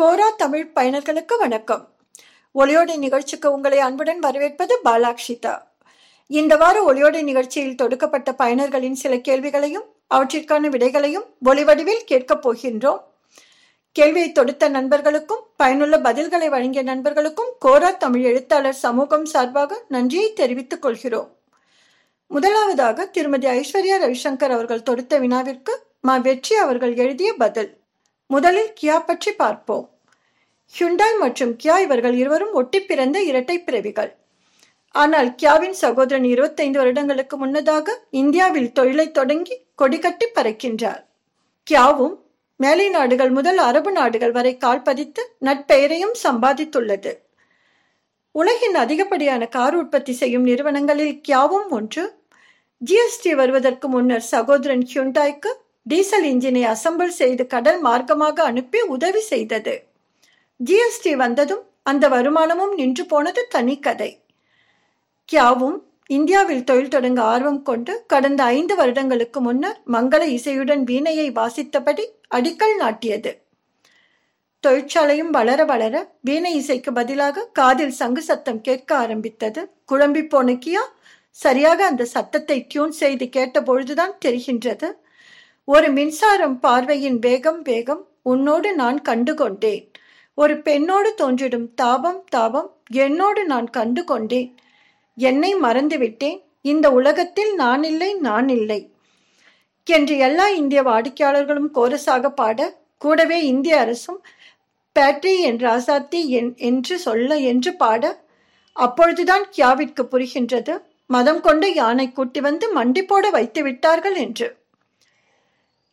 கோரா தமிழ் பயனர்களுக்கு வணக்கம். ஒளியோடை நிகழ்ச்சிக்கு உங்களை அன்புடன் வரவேற்பது பாலாக்ஷிதா. இந்த வார ஒளியோடை நிகழ்ச்சியில் தொடுக்கப்பட்ட பயனர்களின் சில கேள்விகளையும் அவற்றிற்கான விடைகளையும் ஒளிவடிவில் கேட்கப் போகின்றோம். கேள்வியை தொடுத்த நண்பர்களுக்கும் பயனுள்ள பதில்களை வழங்கிய நண்பர்களுக்கும் கோரா தமிழ் எழுத்தாளர் சமூகம் சார்பாக நன்றியை தெரிவித்துக் கொள்கிறோம். முதலாவதாக திருமதி ஐஸ்வர்யா ரவிசங்கர் அவர்கள் தொடுத்த வினாவிற்கு மா வெற்றி அவர்கள் எழுதிய பதில். முதலில் கியா பற்றி பார்ப்போம். ஹுண்டாய் மற்றும் கியா இவர்கள் இருவரும் ஒட்டி பிறந்த இரட்டை பிறவிகள். ஆனால் கியாவின் சகோதரன் இருபத்தைந்து வருடங்களுக்கு முன்னதாக இந்தியாவில் தொழிலை தொடங்கி கொடிகட்டி பறக்கின்றார். கியாவும் மேலை நாடுகள் முதல் அரபு நாடுகள் வரை கால் பதித்து நட்பெயரையும் சம்பாதித்துள்ளது. உலகின் அதிகப்படியான கார் உற்பத்தி செய்யும் நிறுவனங்களில் கியாவும் ஒன்று. ஜிஎஸ்டி வருவதற்கு முன்னர் சகோதரன் ஹியுண்டாய்க்கு டீசல் இன்ஜினை அசம்பிள் செய்து கடல் மார்க்கமாக அனுப்பி உதவி செய்தது. ஜிஎஸ்டி வந்ததும் அந்த வருமானமும் நின்று போனது தனி கதை கியாவும் இந்தியாவில் தொழில் தொடங்க ஆர்வம் கொண்டு கடந்த ஐந்து வருடங்களுக்கு முன்னர் மங்கள இசையுடன் வீணையை வாசித்தபடி அடிக்கல் நாட்டியது. தொழிற்சாலையும் வளர வளர வீணை இசைக்கு பதிலாக காதில் சங்கு சத்தம் கேட்க ஆரம்பித்தது. குழம்பி போன கியா சரியாக அந்த சத்தத்தை டியூன் செய்து கேட்ட பொழுதுதான் தெரிகின்றது. ஒரு மின்சாரம் பார்வையின் வேகம் வேகம் உன்னோடு நான் கண்டு கொண்டேன் ஒரு பெண்ணோடு தோன்றிடும் தாபம் தாபம் என்னோடு நான் கண்டு கொண்டேன் என்னை மறந்துவிட்டேன். இந்த உலகத்தில் நான் இல்லை நான் இல்லை. என்று எல்லா இந்திய வாடிக்கையாளர்களும் கோரஸாக பாட கூடவே இந்திய அரசும் பேட்ரி ராசாத்தி என் என்று சொல்ல என்று பாட அப்பொழுதுதான் கியாவிற்கு புரிகின்றது. மதம் கொண்டு யானை கூட்டி வந்து மண்டி போட வைத்து விட்டார்கள் என்று.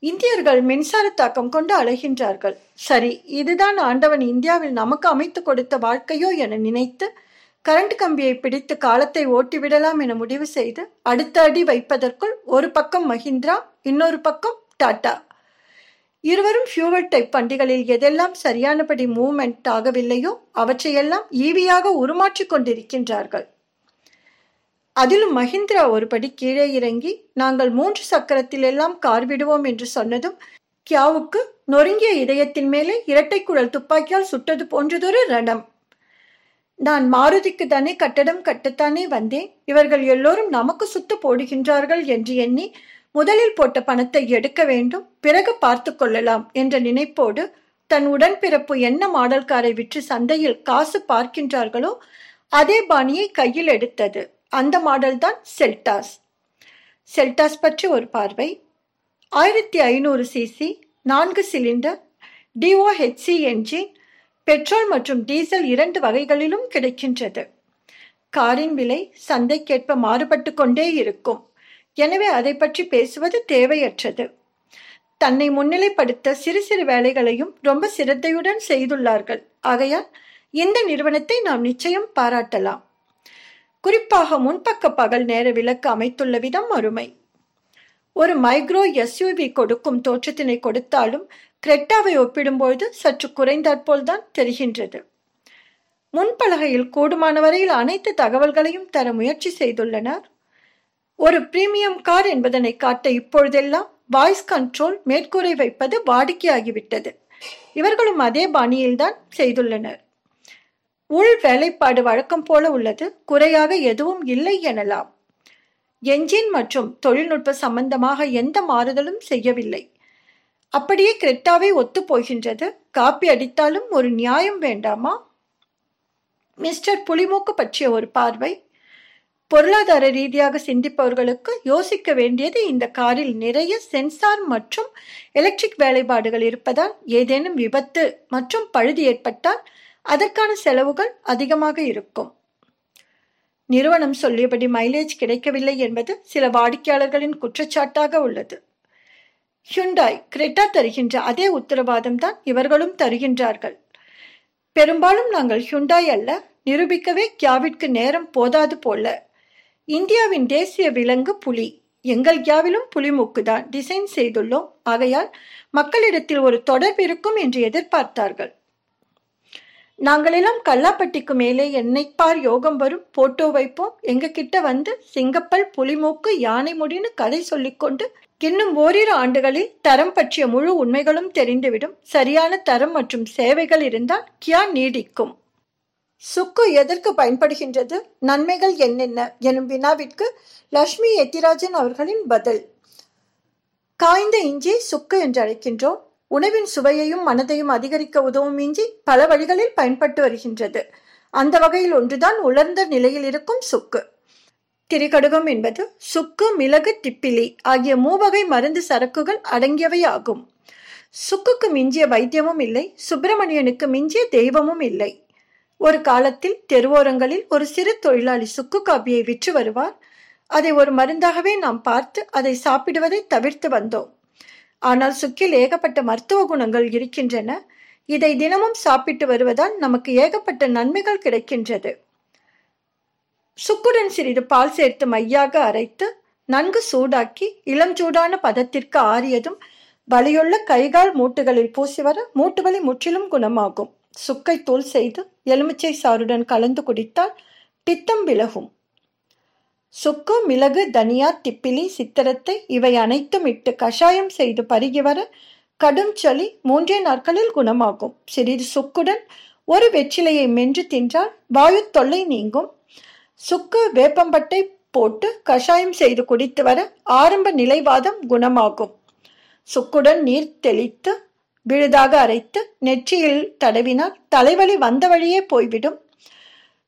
இந்தியர்கள் மின்சார தாக்கம் கொண்டு அழைகின்றார்கள் சரி இதுதான் ஆண்டவன் இந்தியாவில் நமக்கு அமைத்து கொடுத்த வாழ்க்கையோ என நினைத்து கரண்ட் கம்பியை பிடித்து காலத்தை ஓட்டிவிடலாம் என முடிவு செய்து அடுத்த அடி வைப்பதற்குள் ஒரு பக்கம் மஹிந்திரா இன்னொரு பக்கம் டாடா. இருவரும் ஃபியூவல் டைப் வண்டிகளில் எதெல்லாம் சரியானபடி மூவ்மெண்ட் ஆகவில்லையோ அவற்றையெல்லாம் ஈவியாக உருமாற்றிக் கொண்டிருக்கின்றார்கள். அதிலும் மஹிந்திரா ஒருபடி கீழே இறங்கி நாங்கள் மூன்று சக்கரத்தில் எல்லாம் கார் விடுவோம் என்று சொன்னதும் கியாவுக்கு நொறுங்கிய இதயத்தின் மேலே இரட்டை குழல் துப்பாக்கியால் சுட்டது போன்றதொரு ரணம். நான் மாருதிக்கு தானே கட்டடம் கட்டத்தானே வந்தேன். இவர்கள் எல்லோரும் நமக்கு சுத்து போடுகின்றார்கள் என்று எண்ணி முதலில் போட்ட பணத்தை எடுக்க வேண்டும் பிறகு பார்த்து கொள்ளலாம் என்ற நினைப்போடு தன் உடன்பிறப்பு என்ன மாடல் காரை விற்று சந்தையில் காசு பார்க்கின்றார்களோ அதே பாணியை கையில் எடுத்தது. அந்த மாடல் தான் செல்டாஸ். செல்டாஸ் பற்றி ஒரு பார்வை. ஆயிரத்தி ஐநூறு சிசி நான்கு சிலிண்டர் டிஓஹெச்சி என்ஜின் பெட்ரோல் மற்றும் டீசல் இரண்டு வகைகளிலும் கிடைக்கின்றது. காரின் விலை சந்தைக்கேற்ப மாறுபட்டு கொண்டே இருக்கும். எனவே அதை பற்றி பேசுவது தேவையற்றது. தன்னை முன்னிலைப்படுத்த சிறு சிறு வேலைகளையும் ரொம்ப சிரத்தையுடன் செய்துள்ளார்கள். ஆகையால் இந்த நிறுவனத்தை நாம் நிச்சயம் பாராட்டலாம். குறிப்பாக முன்பக்க பகல் நேர விளக்கு அமைத்துள்ள விதம் அருமை. ஒரு மைக்ரோ எஸ்யூவி கொடுக்கும் தோற்றத்தினை கொடுத்தாலும் கிரெட்டாவை ஒப்பிடும்பொழுது சற்று குறைந்தாற்போல் தான் தெரிகின்றது. முன்பலகையில் கூடுமான வரையில் அனைத்து தகவல்களையும் தர முயற்சி செய்துள்ளனர். ஒரு பிரீமியம் கார் என்பதனை காட்ட இப்பொழுதெல்லாம் வாய்ஸ் கண்ட்ரோல் மேற்கூரை வைப்பது வாடிக்கையாகிவிட்டது. இவர்களும் அதே பாணியில்தான் செய்துள்ளனர். உள் வேலைப்பாடு வழக்கம் போல உள்ளது குறையாக எதுவும் இல்லை எனலாம். என்ஜின் மற்றும் தொழில்நுட்ப சம்பந்தமாக எந்த மாறுதலும் செய்யவில்லை. அப்படியே கிரெட்டாவே ஒத்து போகின்றது. காப்பி அடித்தாலும் ஒரு நியாயம் வேண்டாமா? மிஸ்டர் புலிமூக்கு பற்றிய ஒரு பார்வை. பொருளாதார ரீதியாக சிந்திப்பவர்களுக்கு யோசிக்க வேண்டியது இந்த காரில் நிறைய சென்சார் மற்றும் எலக்ட்ரிக் வேலைப்பாடுகள் இருப்பதால் ஏதேனும் விபத்து மற்றும் பழுது ஏற்பட்டால் அதற்கான செலவுகள் அதிகமாக இருக்கும். நிறுவனம் சொல்லியபடி மைலேஜ் கிடைக்கவில்லை என்பது சில வாடிக்கையாளர்களின் குற்றச்சாட்டாக உள்ளது. ஹுண்டாய் கிரெட்டா தருகின்ற அதே உத்தரவாதம் தான் இவர்களும் தருகின்றார்கள். பெரும்பாலும் நாங்கள் ஹுண்டாய் அல்ல நிரூபிக்கவே கியாவிற்கு நேரம் போதாது போல. இந்தியாவின் தேசிய விலங்கு புலி. எங்கள் கியாவிலும் புலிமூக்கு தான் டிசைன் செய்துள்ளோம். ஆகையால் மக்களிடத்தில் ஒரு தொடர்பு இருக்கும் என்று எதிர்பார்த்தார்கள். நாங்களெல்லாம் கல்லாப்பட்டிக்கு மேலே என்னைப்பார் யோகம் வரும். போட்டோ வைப்போம். எங்க கிட்ட வந்து சிங்கப்பல் புலிமூக்கு யானை முடின்னு கதை சொல்லிக்கொண்டு இன்னும் ஓரிரு ஆண்டுகளில் தரம் பற்றிய முழு உண்மைகளும் தெரிந்துவிடும். சரியான தரம் மற்றும் சேவைகள் இருந்தால் கியா நீடிக்கும். சுக்கு எதற்கு பயன்படுகின்றது? நன்மைகள் என்னென்ன? எனும் வினாவிற்கு லட்சுமி எத்திராஜன் அவர்களின் பதில். காய்ந்த இஞ்சி சுக்கு என்று அழைக்கின்றோம் உணவின் சுவையையும் மனதையும் அதிகரிக்க உதவும் இஞ்சி பல வழிகளில் பயன்பட்டு வருகின்றது. அந்த வகையில் ஒன்றுதான் உலர்ந்த நிலையில் இருக்கும் சுக்கு. திரிகடுகம் என்பது சுக்கு மிளகு திப்பிலி ஆகிய மூவகை மருந்து சரக்குகள் அடங்கியவை ஆகும் சுக்குக்கு மிஞ்சிய வைத்தியமும் இல்லை சுப்பிரமணியனுக்கு மிஞ்சிய தெய்வமும் இல்லை. ஒரு காலத்தில் தெருவோரங்களில் ஒரு சிறு தொழிலாளி சுக்கு காப்பியை விற்று வருவார். அதை ஒரு மருந்தாகவே நாம் பார்த்து அதை சாப்பிடுவதை தவிர்த்து வந்தோம். ஆனால் சுக்கில் ஏகப்பட்ட மருத்துவ குணங்கள் இருக்கின்றன. இதை தினமும் சாப்பிட்டு வருவதால் நமக்கு ஏகப்பட்ட நன்மைகள் கிடைக்கின்றது. சுக்குடன் சிறிது பால் சேர்த்து மையாக அரைத்து நன்கு சூடாக்கி இளம் சூடான பதத்திற்கு ஆறியதும் வலியுள்ள கைகால் மூட்டுகளில் பூசி வர மூட்டுவலி முற்றிலும் குணமாகும். சுக்கை தூள் செய்து எலுமிச்சை சாறுடன் கலந்து குடித்தால் பித்தம் விலகும். சுக்கு மிளகு தனியா திப்பிலி சித்திரத்தை இவை அனைத்தும் இட்டு கஷாயம் செய்து பருகி வர கடும் சளி மூன்றே நாட்களில் குணமாகும். சிறிது சுக்குடன் ஒரு வெற்றிலையை மென்று தின்றால் வாயு தொல்லை நீங்கும். சுக்கு வேப்பம்பட்டை போட்டு கஷாயம் செய்து குடித்து வர ஆரம்ப நிலைவாதம் குணமாகும். சுக்குடன் நீர் தெளித்து விழுதாக அரைத்து நெற்றியில் தடவினால் தலைவலி வந்த வழியே போய்விடும்.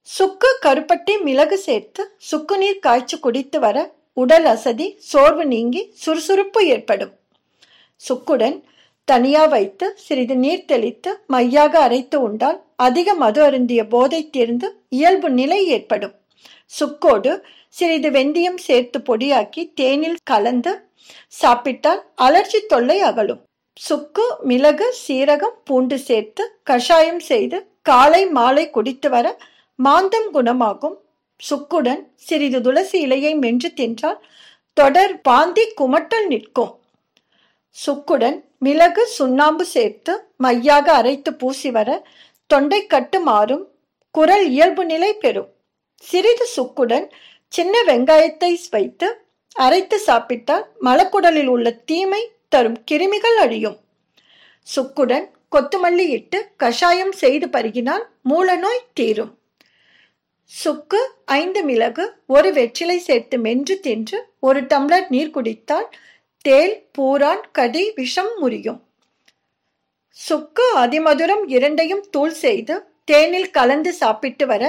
சுக்கு கருப்பட்டி மிளகு சேர்த்து சுக்கு நீர் காய்ச்சி குடித்து வர உடல் அசதி சோர்வு நீங்கி சுறுசுறுப்பு ஏற்படும். சுக்குடன் தனியா வைத்து சிறிது நீர் தெளித்து மையாக அரைத்து உண்டால் அதிக மது அருந்திய போதை தீர்ந்து இயல்பு நிலை ஏற்படும். சுக்கோடு சிறிது வெந்தயம் சேர்த்து பொடியாக்கி தேனில் கலந்து சாப்பிட்டால் அலர்ஜி தொல்லை அகலும். சுக்கு மிளகு சீரகம் பூண்டு சேர்த்து கஷாயம் செய்து காலை மாலை குடித்து வர மாந்தம் குணமாகும். சுக்குடன் சிறிது துளசி இலையை மென்று தின்றால் தொடர் பாந்தி குமட்டல் நிற்கும். சுக்குடன் மிளகு சுண்ணாம்பு சேர்த்து மையாக அரைத்து பூசி வர தொண்டை கட்டு மாறும். குரல் இயல்பு நிலை பெறும். சிறிது சுக்குடன் சின்ன வெங்காயத்தை வைத்து அரைத்து சாப்பிட்டால் மலக்குடலில் உள்ள தீமை தரும் கிருமிகள் அழியும். சுக்குடன் கொத்துமல்லி இட்டு கஷாயம் செய்து பருகினால் மூலநோய் தீரும். சுக்கு ஐந்து மிளகு ஒரு வெற்றிலை சேர்த்து மென்று தின்று ஒரு டம்ளர் நீர் குடித்தால் தேல் பூரான் கடி விஷம் முறியும். சுக்கு அதிமதுரம் இரண்டையும் தூள் செய்து தேனில் கலந்து சாப்பிட்டு வர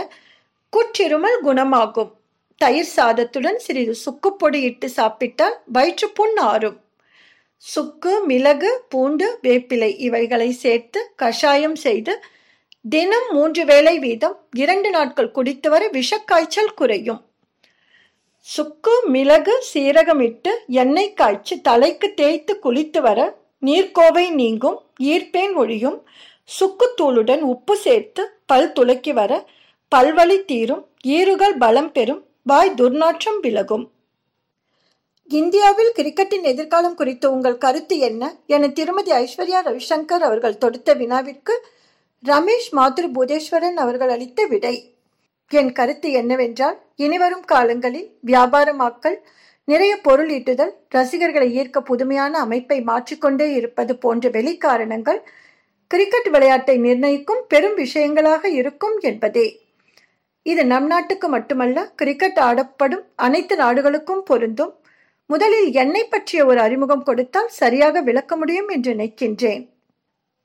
குற்றிருமல் குணமாகும். தயிர் சாதத்துடன் சிறிது சுக்குப்பொடி இட்டு சாப்பிட்டால் வயிற்றுப்புண் ஆறும். சுக்கு மிளகு பூண்டு வேப்பிலை இவைகளை சேர்த்து கஷாயம் செய்து தினம் மூன்று வேளை வீதம் இரண்டு நாட்கள் குடித்து வர விஷக்காய்ச்சல் குறையும். சுக்கு மிளகு சீரகம் இட்டு எண்ணெய் காய்ச்சி தலைக்கு தேய்த்து குளித்து வர நீர்க்கோவை நீங்கும் ஈர்ப்பேன் ஒழியும் சுக்குத்தூளுடன் உப்பு சேர்த்து பல் துலக்கி வர பல்வழி தீரும் ஈறுகள் பலம் பெறும் வாய் துர்நாற்றம் விலகும். இந்தியாவில் கிரிக்கெட்டின் எதிர்காலம் குறித்து உங்கள் கருத்து என்ன? என திருமதி ஐஸ்வர்யா ரவிசங்கர் அவர்கள் தொடுத்த வினாவிற்கு ரமேஷ் மாதுரு பூதேஸ்வரன் அவர்கள் அளித்த விடை. என் கருத்து என்னவென்றால் இனிவரும் காலங்களில் வியாபாரமாக்கல் நிறைய பொருள் ஈட்டுதல் ரசிகர்களை ஈர்க்க புதுமையான அமைப்பை மாற்றிக்கொண்டே இருப்பது போன்ற வெளிக்காரணங்கள் கிரிக்கெட் விளையாட்டை நிர்ணயிக்கும் பெரும் விஷயங்களாக இருக்கும் என்பதே. இது நம் நாட்டுக்கு மட்டுமல்ல கிரிக்கெட் ஆடப்படும் அனைத்து நாடுகளுக்கும் பொருந்தும். முதலில் என்னை பற்றிய ஒரு அறிமுகம் கொடுத்தால் சரியாக விளக்க முடியும் என்று நினைக்கின்றேன்.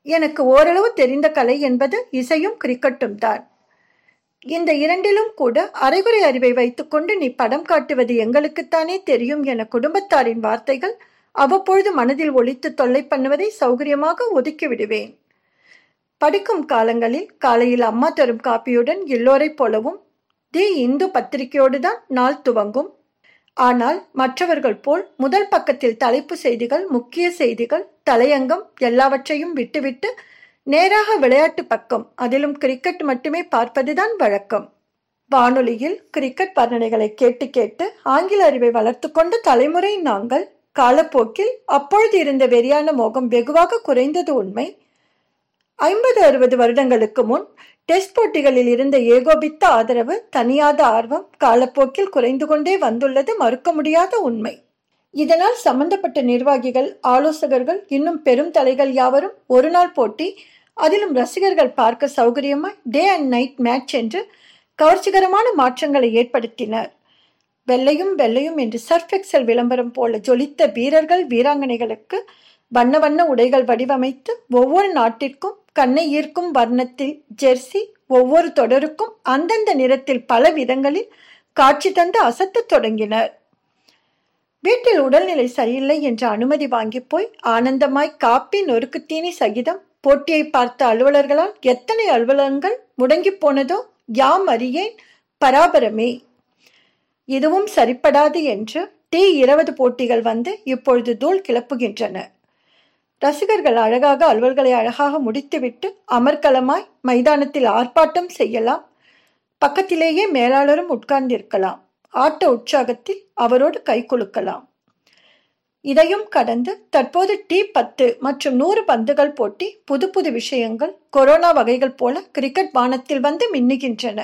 எனக்கு ஓரளவு தெரிந்த கலை என்பது இசையும் கிரிக்கெட்டும் தான். இந்த இரண்டிலும் கூட அரைகுறை அறிவை வைத்துக்கொண்டு நீ படம் காட்டுவது எங்களுக்குத்தானே தெரியும் என குடும்பத்தாரின் வார்த்தைகள் அவ்வப்பொழுது மனதில் ஒழித்து தொல்லை பண்ணுவதை சௌகரியமாக ஒதுக்கிவிடுவேன் படிக்கும் காலங்களில் காலையில் அம்மா தரும் காப்பியுடன் எல்லோரைப் போலவும் தி இந்து பத்திரிகையோடு தான் நாள் துவங்கும். ஆனால் மற்றவர்கள் போல் முதல் பக்கத்தில் தலைப்பு செய்திகள் முக்கிய செய்திகள் தலையங்கம் எல்லாவற்றையும் விட்டுவிட்டு நேராக விளையாட்டு பக்கம் அதிலும் கிரிக்கெட் மட்டுமே பார்ப்பதுதான் வழக்கம். வானொலியில் கிரிக்கெட் வர்ணனைகளை கேட்டு கேட்டு ஆங்கில அறிவை வளர்த்து கொண்ட தலைமுறை நாங்கள். காலப்போக்கில் அப்பொழுது இருந்த வெறியான மோகம் வெகுவாக குறைந்தது உண்மை. ஐம்பது அறுபது வருடங்களுக்கு முன் டெஸ்ட் போட்டிகளில் இருந்த ஏகோபித்த ஆதரவு தனியாத ஆர்வம் காலப்போக்கில் குறைந்து கொண்டே வந்துள்ளது மறுக்க முடியாத உண்மை. இதனால் சம்பந்தப்பட்ட நிர்வாகிகள் ஆலோசகர்கள் இன்னும் பெரும் தலைகள் யாவரும் ஒரு நாள் போட்டி அதிலும் ரசிகர்கள் பார்க்க சௌகரியமாய் டே அண்ட் நைட் மேட்ச் என்று கவர்ச்சிகரமான மாற்றங்களை ஏற்படுத்தினர். வெள்ளையும் வெள்ளையும் என்று சர்ஃபெக்சல் விளம்பரம் போல ஜொலித்த வீரர்கள் வீராங்கனைகளுக்கு வண்ண வண்ண உடைகள் வடிவமைத்து ஒவ்வொரு நாட்டிற்கும் கண்ணை ஈர்க்கும் வர்ணத்தில் ஜெர்சி ஒவ்வொரு தொடருக்கும் அந்தந்த நிறத்தில் பல விதங்களில் காட்சி தந்து அசத்தத் தொடங்கினர். வீட்டில் உடல்நிலை சரியில்லை என்ற அனுமதி வாங்கி போய் ஆனந்தமாய் காப்பி நொறுக்கு தீனி சகிதம் போட்டியை பார்த்த அலுவலர்களால் எத்தனை அலுவலகங்கள் முடங்கி போனதோ யாம் அறியேன் பராபரமே. இதுவும் சரிப்படாது என்று டி இருபது போட்டிகள் வந்து இப்பொழுது தூள் கிளப்புகின்றன. ரசிகர்கள் அழகாக அலுவல்களை அழகாக முடித்துவிட்டு அமர்க்கலமாய் மைதானத்தில் ஆர்ப்பாட்டம் செய்யலாம். பக்கத்திலேயே மேலாளரும் உட்கார்ந்திருக்கலாம். ஆட்ட உற்சாகத்தில் அவரோடு கை குலுக்கலாம். இதையும் கடந்து தற்போது டி பத்து மற்றும் நூறு பந்துகள் போட்டி புது புது விஷயங்கள் கொரோனா வகைகள் போல கிரிக்கெட் வானத்தில் வந்து மின்னுகின்றன.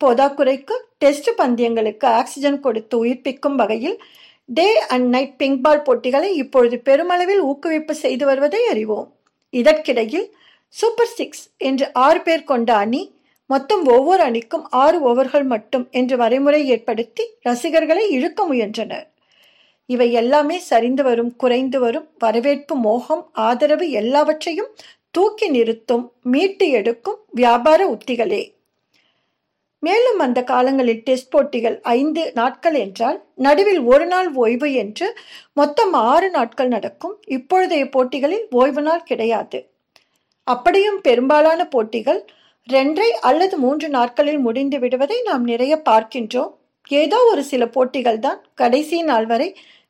போதாக்குறைக்கு டெஸ்ட் பந்தயங்களுக்கு ஆக்சிஜன் கொடுத்து உயிர்ப்பிக்கும் வகையில் டே அண்ட் நைட் பிங்க்பால் போட்டிகளை இப்பொழுது பெருமளவில் ஊக்குவிப்பு செய்து வருவதை அறிவோம். இதற்கிடையில் சூப்பர் சிக்ஸ் என்று ஆறு பேர் கொண்ட அணி மொத்தம் ஒவ்வொரு அணிக்கும் ஆறு ஓவர்கள் மட்டும் என்று வரைமுறை ஏற்படுத்தி ரசிகர்களை இழுக்க முயன்றனர். இவை எல்லாமே சரிந்து வரும் குறைந்து வரும் வரவேற்பு மோகம் ஆதரவு எல்லாவற்றையும் தூக்கி நிறுத்தும் மீட்டு எடுக்கும் வியாபார உத்திகளே. மேலும் அந்த காலங்களில் டெஸ்ட் போட்டிகள் ஐந்து நாட்கள் என்றால் நடுவில் ஒரு நாள் ஓய்வு என்று மொத்தம் ஆறு நாட்கள் நடக்கும். இப்பொழுதைய போட்டிகளில் ஓய்வு நாள் கிடையாது. அப்படியும் பெரும்பாலான போட்டிகள் ரெண்டரை அல்லது மூன்று நாட்களில் முடிந்து விடுவதை நாம் நிறைய பார்க்கின்றோம். ஏதோ ஒரு சில போட்டிகள் தான் கடைசி நாள் வரை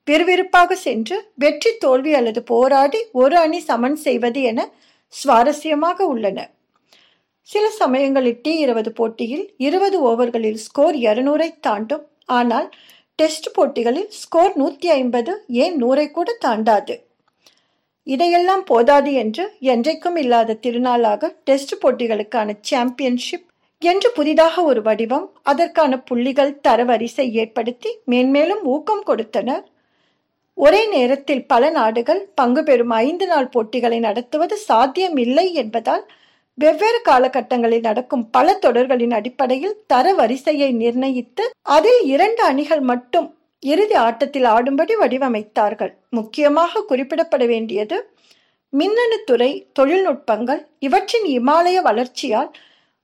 விறுவிறுப்பாக சென்று வெற்றி தோல்வி அல்லது போராடி ஒரு அணி சமன் செய்வது என சுவாரஸ்யமாக உள்ளன. சில சமயங்களில் டி இருபது போட்டியில் இருபது ஓவர்களில் ஸ்கோர் இருநூறை தாண்டும். ஆனால் டெஸ்ட் போட்டிகளில் ஸ்கோர் நூற்றி ஐம்பது ஏன் நூறை கூட தாண்டாது? இதையெல்லாம் போதாது என்று என்றைக்கும் இல்லாத திருநாளாக டெஸ்ட் போட்டிகளுக்கான சாம்பியன்ஷிப் என்று புதிதாக ஒரு வடிவம் அதற்கான புள்ளிகள் தரவரிசை ஏற்படுத்தி மேன்மேலும் ஊக்கம் கொடுத்தனர். ஒரே நேரத்தில் பல நாடுகள் பங்கு பெறும் ஐந்து நாள் போட்டிகளை நடத்துவது சாத்தியமில்லை என்பதால் வெவ்வேறு காலகட்டங்களில் நடக்கும் பல தொடர்களின் அடிப்படையில் தர வரிசையை நிர்ணயித்து அதில் இரண்டு அணிகள் மட்டும் இறுதி ஆட்டத்தில் ஆடும்படி வடிவமைத்தார்கள். முக்கியமாக குறிப்பிடப்பட வேண்டியது மின்னணு துறை தொழில்நுட்பங்கள் இவற்றின் இமாலய வளர்ச்சியால்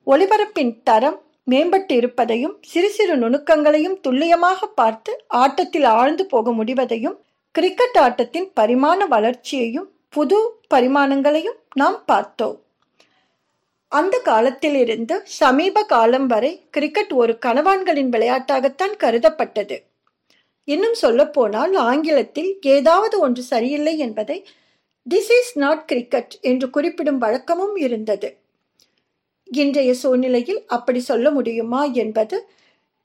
ஒளிபரப்பின் தரம் மேம்பட்டு இருப்பதையும் சிறு சிறு நுணுக்கங்களையும் துல்லியமாக பார்த்து ஆட்டத்தில் ஆழ்ந்து போக முடிவதையும் கிரிக்கெட் ஆட்டத்தின் பரிமாண வளர்ச்சியையும் புது பரிமாணங்களையும் நாம் பார்த்தோம். அந்த காலத்திலிருந்து சமீப காலம் வரை கிரிக்கெட் ஒரு கணவான்களின் விளையாட்டாகத்தான் கருதப்பட்டது. இன்னும் சொல்லப்போனால் ஆங்கிலத்தில் ஏதாவது ஒன்று சரியில்லை என்பதை திஸ் இஸ் நாட் கிரிக்கெட் என்று குறிப்பிடும் வழக்கமும் இருந்தது. இன்றைய சூழ்நிலையில் அப்படி சொல்ல முடியுமா என்பது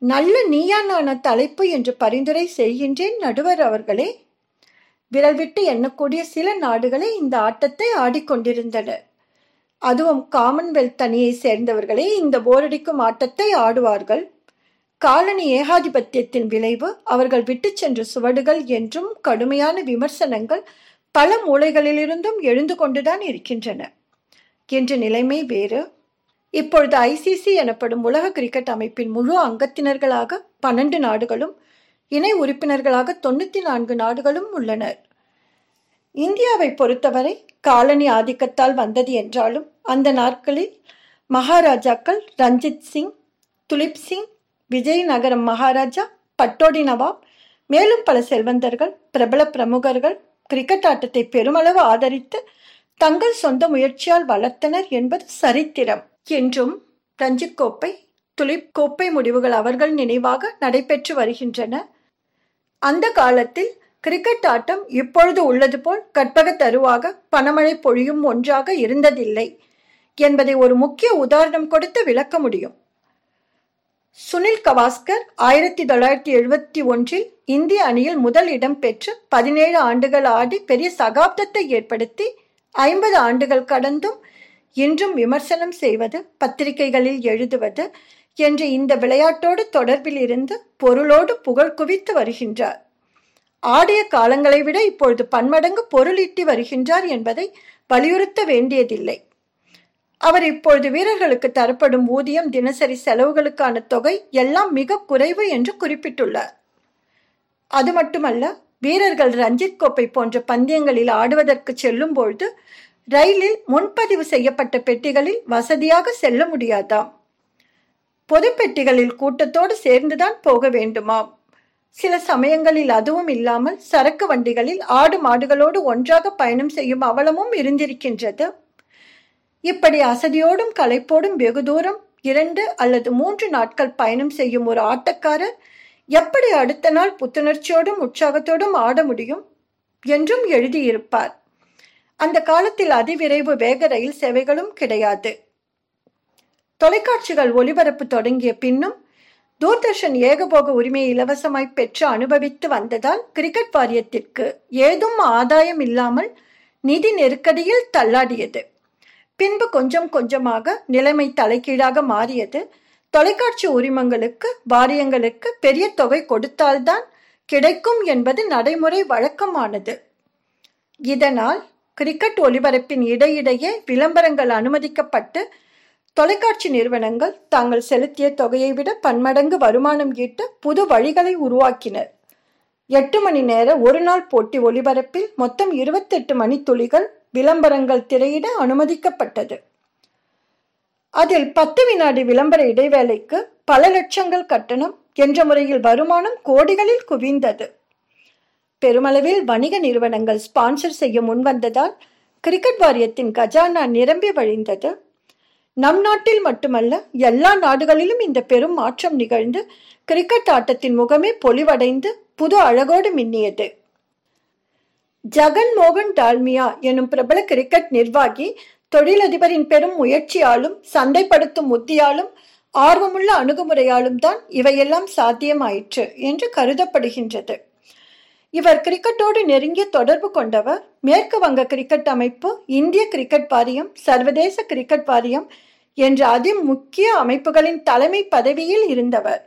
நல்ல நீயானான தலைப்பு என்று பரிந்துரை செய்கின்றேன் நடுவர் அவர்களே. விரல் விட்டு எண்ணக்கூடிய சில நாடுகளே இந்த ஆட்டத்தை ஆடிக்கொண்டிருந்தனர் அதுவும் காமன்வெல்த் அணியை சேர்ந்தவர்களே இந்த போரடிக்கும் ஆட்டத்தை ஆடுவார்கள். காலனி ஏகாதிபத்தியத்தின் விளைவு அவர்கள் விட்டு சென்ற சுவடுகள் என்றும் கடுமையான விமர்சனங்கள் பல மூலைகளிலிருந்தும் எழுந்து கொண்டுதான் இருக்கின்றன. என்ற நிலைமை வேறு. இப்பொழுது ஐசிசி எனப்படும் உலக கிரிக்கெட் அமைப்பின் முழு அங்கத்தினர்களாக பன்னெண்டு நாடுகளும் இணை உறுப்பினர்களாக தொண்ணூற்றி நான்கு நாடுகளும் உள்ளனர். இந்தியாவை பொறுத்தவரை காலனி ஆதிக்கத்தால் வந்தது என்றாலும் அந்த நாட்களில் மகாராஜாக்கள் ரஞ்சித் சிங் துலிப் சிங் விஜயநகரம் மகாராஜா பட்டோடி நவாப் மேலும் பல செல்வந்தர்கள் பிரபல பிரமுகர்கள் கிரிக்கெட் ஆட்டத்தை பெருமளவு ஆதரித்து தங்கள் சொந்த முயற்சியால் வளர்த்தனர் என்பது சரித்திரம். என்றும் ரஞ்சித் கோப்பை துலிப் கோப்பை முடிவுகள் அவர்கள் நினைவாக நடைபெற்று வருகின்றன. அந்த காலத்தில் கிரிக்கெட் ஆட்டம் இப்பொழுது உள்ளது போல் கற்பக தருவாக பணமழை பொழியும் ஒன்றாக இருந்ததில்லை என்பதை ஒரு முக்கிய உதாரணம் கொடுத்து விளக்க முடியும். சுனில் கவாஸ்கர் ஆயிரத்தி தொள்ளாயிரத்தி எழுபத்தி ஒன்றில் இந்திய அணியில் முதல் இடம் பெற்று பதினேழு ஆண்டுகள் ஆடி பெரிய சகாப்தத்தை ஏற்படுத்தி ஐம்பது ஆண்டுகள் கடந்தும் இன்றும் விமர்சனம் செய்வது பத்திரிகைகளில் எழுதுவது என்று இந்த விளையாட்டோடு தொடர்பில் இருந்து பொருளோடு புகழ் குவித்து வருகின்றார். ஆடிய காலங்களை விட இப்பொழுது பன்மடங்கு பொருளீட்டி வருகின்றார் என்பதை வலியுறுத்த வேண்டியதில்லை. அவர் இப்பொழுது வீரர்களுக்கு தரப்படும் ஊதியம் தினசரி செலவுகளுக்கான தொகை எல்லாம் மிக குறைவு என்று குறிப்பிட்டுள்ளார். அது மட்டுமல்ல வீரர்கள் ரஞ்சித் கோப்பை போன்ற பந்தயங்களில் ஆடுவதற்கு செல்லும் பொழுது ரயிலில் முன்பதிவு செய்யப்பட்ட பெட்டிகளில் வசதியாக செல்ல முடியாதாம். பொது பெட்டிகளில் கூட்டத்தோடு சேர்ந்துதான் போக வேண்டுமாம். சில சமயங்களில் அதுவும் இல்லாமல் சரக்கு வண்டிகளில் ஆடு மாடுகளோடு ஒன்றாக பயணம் செய்யும் அவலமும் இருந்திருக்கின்றது. இப்படி அசதியோடும் களைப்போடும் வெகு தூரம் இரண்டு அல்லது மூன்று நாட்கள் பயணம் செய்யும் ஒரு ஆட்டக்காரர் எப்படி அடுத்த நாள் புத்துணர்ச்சியோடும் உற்சாகத்தோடும் ஆட முடியும் என்றும் எழுதியிருப்பார். அந்த காலத்தில் அதிவிரைவு வேக ரயில் சேவைகளும் கிடையாது. தொலைக்காட்சிகள் ஒளிபரப்பு தொடங்கிய பின்னும் தூர்தர்ஷன் ஏகபோக உரிமையை இலவசமாய் பெற்று அனுபவித்து வந்ததால் கிரிக்கெட் வாரியத்திற்கு ஏதும் ஆதாயம் இல்லாமல் நிதி நெருக்கடியில் தள்ளாடியது. பின்பு கொஞ்சம் கொஞ்சமாக நிலைமை தலைகீழாக மாறியது. தொலைக்காட்சி உரிமங்களுக்கு வாரியங்களுக்கு பெரிய தொகை கொடுத்தால்தான் கிடைக்கும் என்பது நடைமுறை வழக்கமானது. இதனால் கிரிக்கெட் ஒளிபரப்பின் இடையிடையே விளம்பரங்கள் அனுமதிக்கப்பட்டு தொலைக்காட்சி நிறுவனங்கள் தாங்கள் செலுத்திய தொகையை விட பன்மடங்கு வருமானம் ஈட்ட புது வழிகளை உருவாக்கினர். எட்டு மணி நேர ஒரு நாள் போட்டி ஒளிபரப்பில் மொத்தம் இருபத்தெட்டு மணி துளிகள் விளம்பரங்கள் திரையிட அனுமதிக்கப்பட்டது. அதில் பத்து வினாடி விளம்பர இடைவேளைக்கு பல லட்சங்கள் கட்டணம் என்ற முறையில் வருமானம் கோடிகளில் குவிந்தது. பெருமளவில் வணிக நிறுவனங்கள் ஸ்பான்சர் செய்ய முன்வந்ததால் கிரிக்கெட் வாரியத்தின் கஜானா நிரம்பி வழிந்தது. நம் நாட்டில் மட்டுமல்ல எல்லா நாடுகளிலும் இந்த பெரும் மாற்றம் நிகழ்ந்து கிரிக்கெட் ஆட்டத்தின் முகமே பொலிவடைந்து புது அழகோடு மின்னியது. ஜகன் மோகன் டால்மியா எனும் பிரபல கிரிக்கெட் நிர்வாகி தொழிலதிபரின் பெரும் முயற்சியாலும் சந்தைப்படுத்தும் உத்தியாலும் ஆர்வமுள்ள அணுகுமுறையாலும் தான் இவையெல்லாம் சாத்தியமாயிற்று என்று கருதப்படுகின்றது. இவர் கிரிக்கெட்டோடு நெருங்கிய தொடர்பு கொண்டவர். மேற்கு வங்க கிரிக்கெட் அமைப்பு இந்திய கிரிக்கெட் வாரியம் சர்வதேச கிரிக்கெட் வாரியம் என்ற அதி முக்கிய அமைப்புகளின் தலைமை பதவியில் இருந்தவர்.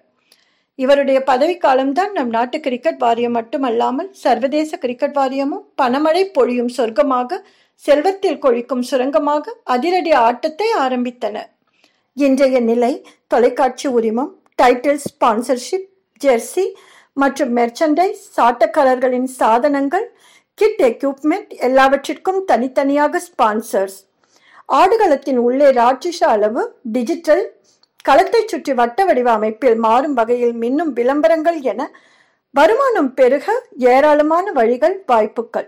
இவருடைய பதவிக்காலம்தான் நம் நாட்டு கிரிக்கெட் வாரியம் மட்டுமல்லாமல் சர்வதேச கிரிக்கெட் வாரியமும் பணமழை பொழியும் சொர்க்கமாக செல்வத்தில் கொழிக்கும் சுரங்கமாக அதிரடி ஆட்டத்தை ஆரம்பித்தன. இன்றைய நிலை தொலைக்காட்சி உரிமம் டைட்டில் ஸ்பான்சர்ஷிப் ஜெர்சி மற்றும் மெர்ச்சன்டைஸ் சாட்டக்காரர்களின் சாதனங்கள் கிட் எக்யூப்மெண்ட் எல்லாவற்றிற்கும் தனித்தனியாக ஸ்பான்சர்ஸ் ஆடுகளத்தின் உள்ளே ராட்சச அளவு டிஜிட்டல் களத்தை சுற்றி வட்ட வடிவ அமைப்பில் மாறும் வகையில் மின்னும் விளம்பரங்கள் என வருமானம் பெருக ஏராளமான வழிகள் வாய்ப்புகள்.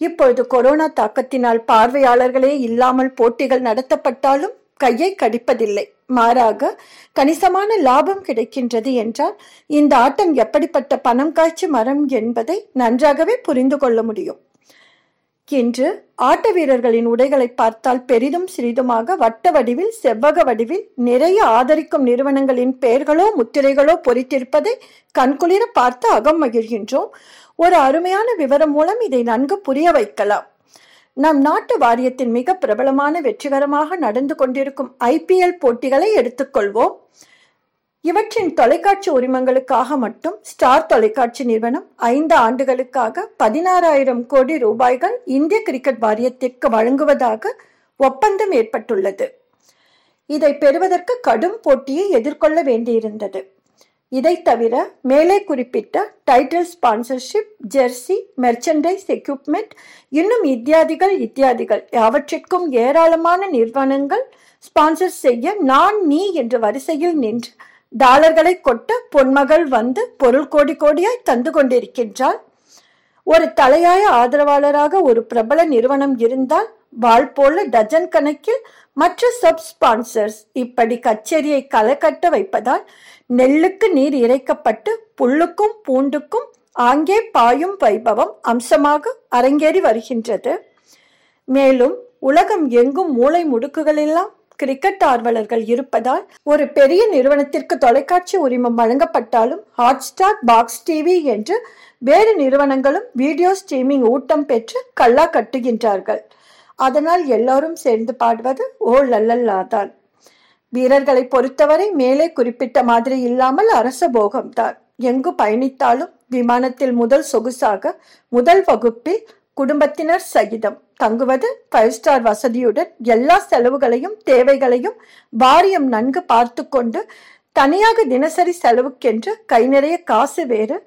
இப்பொழுது கொரோனா தாக்கத்தினால் பார்வையாளர்களே இல்லாமல் போட்டிகள் நடத்தப்பட்டாலும் கையை கடிப்பதில்லை. மாறாக கணிசமான லாபம் கிடைக்கின்றது என்றால் இந்த ஆட்டம் எப்படிப்பட்ட பணம் காய்ச்சி மரம் என்பதை நன்றாகவே புரிந்து கொள்ள முடியும். இன்று ஆட்ட வீரர்களின் உடைகளை பார்த்தால் பெரிதும் சிறிதுமாக வட்ட வடிவில் செவ்வக வடிவில் நிறைய ஆதரிக்கும் நிறுவனங்களின் பெயர்களோ முத்திரைகளோ பொறித்திருப்பதை கண்குளிர பார்த்து அகம் மகிழ்கின்றோம். ஒரு அருமையான விவரம் மூலம் இதை நன்கு புரிய வைக்கலாம். நம் நாட்டு வாரியத்தின் மிக பிரபலமான வெற்றிகரமாக நடந்து கொண்டிருக்கும் ஐபிஎல் போட்டிகளை எடுத்துக்கொள்வோம். இவற்றின் தொலைக்காட்சி உரிமங்களுக்காக மட்டும் ஸ்டார் தொலைக்காட்சி நிறுவனம் ஐந்து ஆண்டுகளுக்காக பதினாறாயிரம் கோடி ரூபாய்கள் இந்திய கிரிக்கெட் வாரியத்திற்கு வழங்குவதாக ஒப்பந்தம் ஏற்பட்டுள்ளது. இதை பெறுவதற்கு கடும் போட்டியை எதிர்கொள்ள வேண்டியிருந்தது. இதை தவிர மேலே குறிப்பிட்ட title sponsorship jersey merchandise equipment இன்னும் இத்தியாதிகள் இத்தியாதிகள் யாவற்றிற்கும் ஏராளமான நிறுவனங்கள் ஸ்பான்சர் செய்ய நான் நீ என்ற வரிசையில் நின்று டாலர்களை கொட்ட பொன்மகள் வந்து பொருள் கோடி கோடியாய் தந்து கொண்டிருக்கின்றாள். ஒரு தலையாய ஆதரவாளராக ஒரு பிரபல நிறுவனம் இருந்தால் வாள் போல டஜன் கணக்கில் மற்ற சப் ஸ்பான்சர்ஸ் இப்படி கச்சேரியை கலக்கட்ட வைப்பதால் நெல்லுக்கு நீர் இறைக்கப்பட்டு புல்லுக்கும் பூண்டுக்கும் ஆங்கே பாயும் வைபவம் அம்சமாக அரங்கேறி வருகின்றது. மேலும் உலகம் எங்கும் மூளை முடுக்குகளெல்லாம் கிரிக்கெட் ஆர்வலர்கள் இருப்பதால் ஒரு பெரிய நிறுவனத்திற்கு தொலைக்காட்சி உரிமம் வழங்கப்பட்டாலும் ஹாட்ஸ்டார் பாக்ஸ் டிவி என்று வேறு நிறுவனங்களும் வீடியோ ஸ்ட்ரீமிங் ஊட்டம் பெற்று கல்லா கட்டுகின்றார்கள். அதனால் எல்லாரும் சேர்ந்து பாடுவது ஓ லல்லல்லாதான் வீரர்களை பொறுத்தவரை மேலே குறிப்பிட்ட மாதிரி இல்லாமல் அரச போகம்தான் எங்கு பயணித்தாலும் விமானத்தில் முதல் சொகுசாக முதல் வகுப்பில் குடும்பத்தினர் சகிதம். தங்குவது ஃபைவ் ஸ்டார் வசதியுடன் எல்லா செலவுகளையும் தேவைகளையும் வாரியம் நன்கு பார்த்து கொண்டு தனியாக தினசரி செலவுக்கென்று கை நிறைய காசு வேறு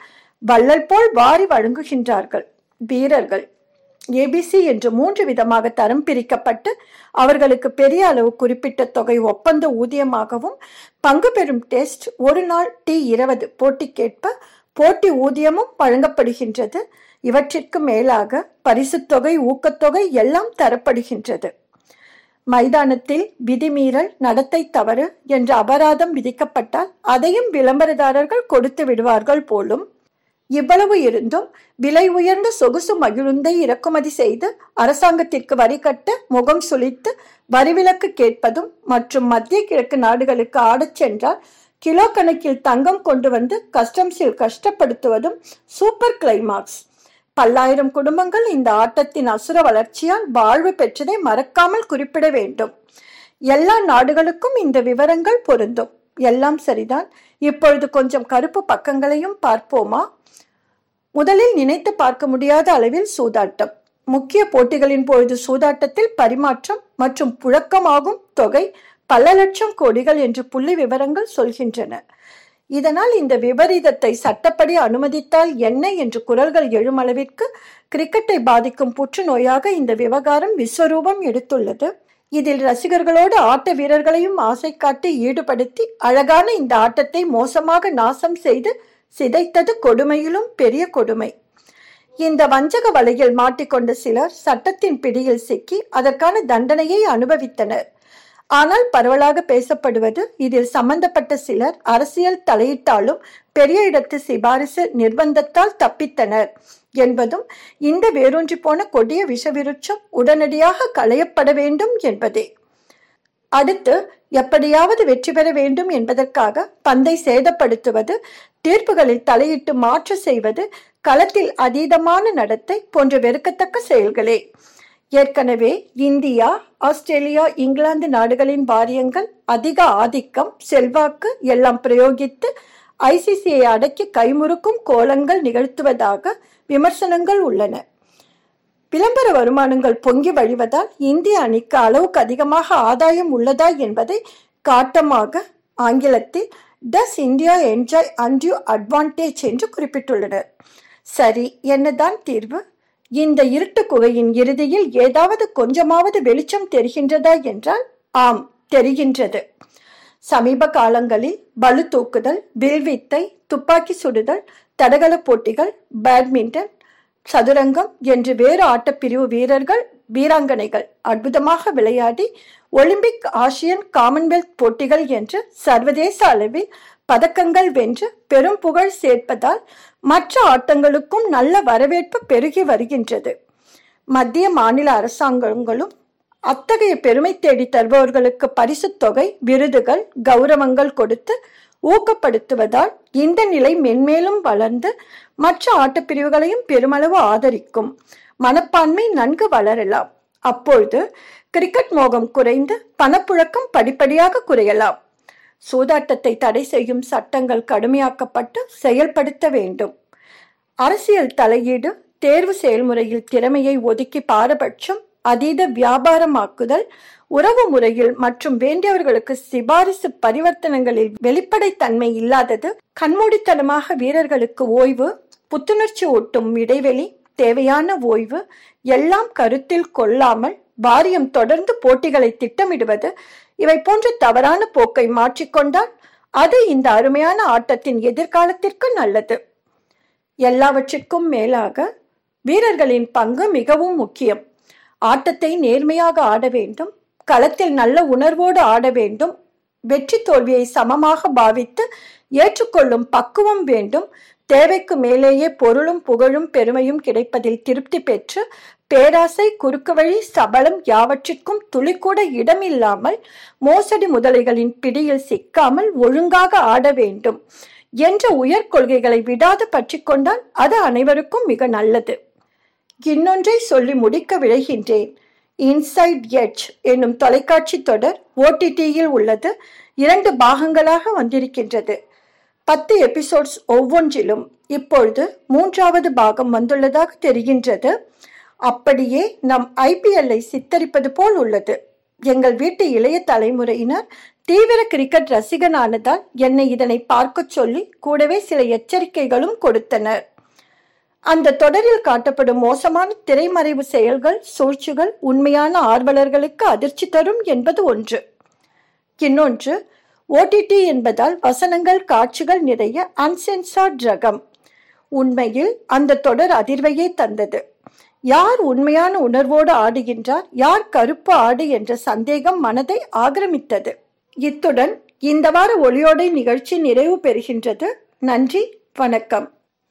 வள்ளல் போல் வாரி வழங்குகின்றார்கள். வீரர்கள் ஏபிசி என்று மூன்று விதமாக தரம் பிரிக்கப்பட்டு அவர்களுக்கு பெரிய அளவு குறிப்பிட்ட தொகை ஒப்பந்த ஊதியமாகவும் பங்கு பெறும் டெஸ்ட் ஒரு நாள் டி இருபது போட்டிக்கேற்ப போட்டி ஊதியமும் வழங்கப்படுகின்றது. இவற்றிற்கு மேலாக பரிசுத் தொகை ஊக்கத்தொகை எல்லாம் தரப்படுகின்றது. மைதானத்தில் விதிமீறல் நடத்தை தவறு என்ற அபராதம் விதிக்கப்பட்டால் அதையும் விளம்பரதாரர்கள் கொடுத்து விடுவார்கள் போலும் இவ்வளவு இருந்தும் விலை உயர்ந்த சொகுசு மகிழுந்தை இறக்குமதி செய்து அரசாங்கத்திற்கு வரி கட்ட முகம் சுளித்து வரிவிலக்கு கேட்பதும் மற்றும் மத்திய கிழக்கு நாடுகளுக்கு ஆடச் சென்றால் கிலோ கணக்கில் தங்கம் கொண்டு வந்து கஸ்டம்ஸில் கஷ்டப்படுத்துவதும் சூப்பர் கிளைமாக்ஸ். பல்லாயிரம் குடும்பங்கள் இந்த ஆட்டத்தின் அசுர வளர்ச்சியால் வாழ்வு பெற்றதை மறக்காமல் குறிப்பிட வேண்டும். எல்லா நாடுகளுக்கும் இந்த விவரங்கள் பொருந்தும். எல்லாம் சரிதான். இப்பொழுது கொஞ்சம் கருப்பு பக்கங்களையும் பார்ப்போமா? முதலில் நினைத்து பார்க்க முடியாத அளவில் சூதாட்டம். முக்கிய போட்டிகளின் பொழுது சூதாட்டத்தில் பரிமாற்றம் மற்றும் புழக்கமாகும் தொகை பல லட்சம் கோடிகள் என்று புள்ளி விவரங்கள் சொல்கின்றன. இதனால் இந்த விபரீதத்தை சட்டப்படி அனுமதித்தால் என்ன என்று குரல்கள் எழும் அளவிற்கு கிரிக்கெட்டை பாதிக்கும் புற்றுநோயாக இந்த விவகாரம் விஸ்வரூபம் எடுத்துள்ளது. இதில் ரசிகர்களோடு ஆட்ட வீரர்களையும் ஆசை காட்டி ஈடுபடுத்தி அழகான இந்த ஆட்டத்தை மோசமாக நாசம் செய்து சிதைத்தது கொடுமையிலும் பெரிய கொடுமை. இந்த வஞ்சக வலையில் மாட்டிக்கொண்ட சிலர் சட்டத்தின் பிடியில் சிக்கி அதற்கான தண்டனையை அனுபவித்தனர். ஆனால் பரவலாக பேசப்படுவது இதில் சம்பந்தப்பட்ட சிலர் அரசியல் தலையிட்டாலும் பெரிய இடத்து சிபாரிசு நிர்பந்தத்தால் தப்பித்தனர் என்பதும் இந்த வேரூன்றி போன கொடிய விஷவிருட்சம் உடனடியாக களையப்பட வேண்டும் என்பதே. அடுத்து எப்படியாவது வெற்றி பெற வேண்டும் என்பதற்காக பந்தை சேதப்படுத்துவது தீர்ப்புகளில் தலையிட்டு மாற்று செய்வது களத்தில் அதீதமான நடத்தை போன்ற வெறுக்கத்தக்க செயல்களே. ஏற்கனவே இந்தியா ஆஸ்திரேலியா இங்கிலாந்து நாடுகளின் வாரியங்கள் அதிக ஆதிக்கம் செல்வாக்கு எல்லாம் பிரயோகித்து ஐசிசியை அடக்கி கைமுறுக்கும் கோலங்கள் நிகழ்த்துவதாக விமர்சனங்கள் உள்ளன. விளம்பர வருமானங்கள் பொங்கி வழிவதால் இந்திய அணிக்கு அளவுக்கு அதிகமாக ஆதாயம் உள்ளதா என்பதை காட்டமாக ஆங்கிலத்தில் does India enjoy undue advantage என்று குறிப்பிட்டுள்ளனர். சரி என்னதான் தீர்வு? இந்த இருட்டு குகையின் இறுதியில் ஏதாவது கொஞ்சமாவது வெளிச்சம் தெரிகின்றதா என்றால் ஆம் தெரிகின்றது. சமீப காலங்களில் பளு தூக்குதல் வில்வித்தை துப்பாக்கி சுடுதல் தடகள போட்டிகள் பேட்மிண்டன் சதுரங்கம் என்று வேறு ஆட்டப்பிரிவு வீரர்கள் வீராங்கனைகள் அற்புதமாக விளையாடி ஒலிம்பிக் ஆசியன் காமன்வெல்த் போட்டிகள் என்று சர்வதேச அளவில் பதக்கங்கள் வென்று பெரும் புகழ் சேர்ப்பதால் மற்ற ஆட்டங்களுக்கும் நல்ல வரவேற்பு பெருகி வருகின்றது. மத்திய மாநில அரசாங்கங்களும் அத்தகைய பெருமை தேடி தருபவர்களுக்கு பரிசுத் தொகை விருதுகள் கௌரவங்கள் கொடுத்து ஊக்கப்படுத்துவதால் இந்த நிலை மென்மேலும் வளர்ந்து மற்ற ஆட்டப்பிரிவுகளையும் பெருமளவு ஆதரிக்கும். மனப்பான்மை நன்கு வளரலாம். அப்பொழுது கிரிக்கெட் மோகம் குறைந்து பணப்புழக்கம் படிப்படியாக குறையலாம். சூதாட்டத்தை தடை செய்யும் சட்டங்கள் கடுமையாக்கப்பட்டு செயல்படுத்த வேண்டும். அரசியல் தலையீடு தேர்வு செயல்முறையில் திறமையை ஒதுக்கி பாரபட்சம் அதீத வியாபாரமாக்குதல் உறவு முறையில் மற்றும் வேண்டியவர்களுக்கு சிபாரிசு பரிவர்த்தனங்களில் வெளிப்படைத்தன்மை இல்லாதது கண்மூடித்தனமாக வீரர்களுக்கு ஓய்வு புத்துணர்ச்சி ஊட்டும் இடைவெளி தேவையான ஓய்வு எல்லாம் கருத்தில் கொள்ளாமல் வாரியம் தொடர்ந்து போட்டிகளை திட்டமிடுவது இவை போன்ற தவறான போக்கை மாற்றிக்கொண்டால் அது இந்த அருமையான ஆட்டத்தின் எதிர்காலத்திற்கு நல்லது. எல்லாவற்றிற்கும் மேலாக வீரர்களின் பங்கு மிகவும் முக்கியம். ஆட்டத்தை நேர்மையாக ஆட வேண்டும் களத்தில் நல்ல உணர்வோடு ஆட வேண்டும் வெற்றி தோல்வியை சமமாக பாவித்து ஏற்றுக்கொள்ளும் பக்குவம் வேண்டும் தேவைக்கு மேலேயே பொருளும் புகழும் பெருமையும் கிடைப்பதில் திருப்தி பெற்று பேராசை குறுக்கு வழி சபலம் யாவற்றிற்கும் துளிக்கூட இடமில்லாமல் மோசடி முதலைகளின் பிடியில் சிக்காமல் ஒழுங்காக ஆட வேண்டும் என்ற உயர் கொள்கைகளை விடாது பற்றி கொண்டால் அது அனைவருக்கும் மிக நல்லது. இன்னொன்றை சொல்லி முடிக்க விழைகின்றேன். இன்சைட் எட்ஜ் என்னும் தொலைக்காட்சி தொடர் ஓடிடியில் உள்ளது. இரண்டு பாகங்களாக வந்திருக்கின்றது. பத்து எபிசோட்ஸ் ஒவ்வொன்றிலும் இப்பொழுது மூன்றாவது பாகம் வந்துள்ளதாக தெரிகின்றது. அப்படியே நம் ஐபிஎல்லை சித்தரிப்பது போல் உள்ளது. எங்கள் வீட்டு இளைய தலைமுறையினர் தீவிர கிரிக்கெட் ரசிகனானதால் என்னை இதனை பார்க்க சொல்லி கூடவே சில எச்சரிக்கைகளும் கொடுத்தனர். அந்த தொடரில் காட்டப்படும் மோசமான திரைமறைவு செயல்கள் சூழ்ச்சிகள் உண்மையான ஆர்வலர்களுக்கு அதிர்ச்சி தரும் என்பது ஒன்று. இன்னொன்று ஓடிடி என்பதால் வசனங்கள் காட்சிகள் நிறைய அன்சென்சார்ட் ரகம். உண்மையில் அந்த தொடர் அதிர்வையே தந்தது. யார் உண்மையான உணர்வோடு ஆடுகின்றார் யார் கருப்பு ஆடு என்ற சந்தேகம் மனதை ஆக்கிரமித்தது. இத்துடன் இந்த வார ஒளியோடை நிகழ்ச்சி நிறைவு பெறுகின்றது. நன்றி வணக்கம்.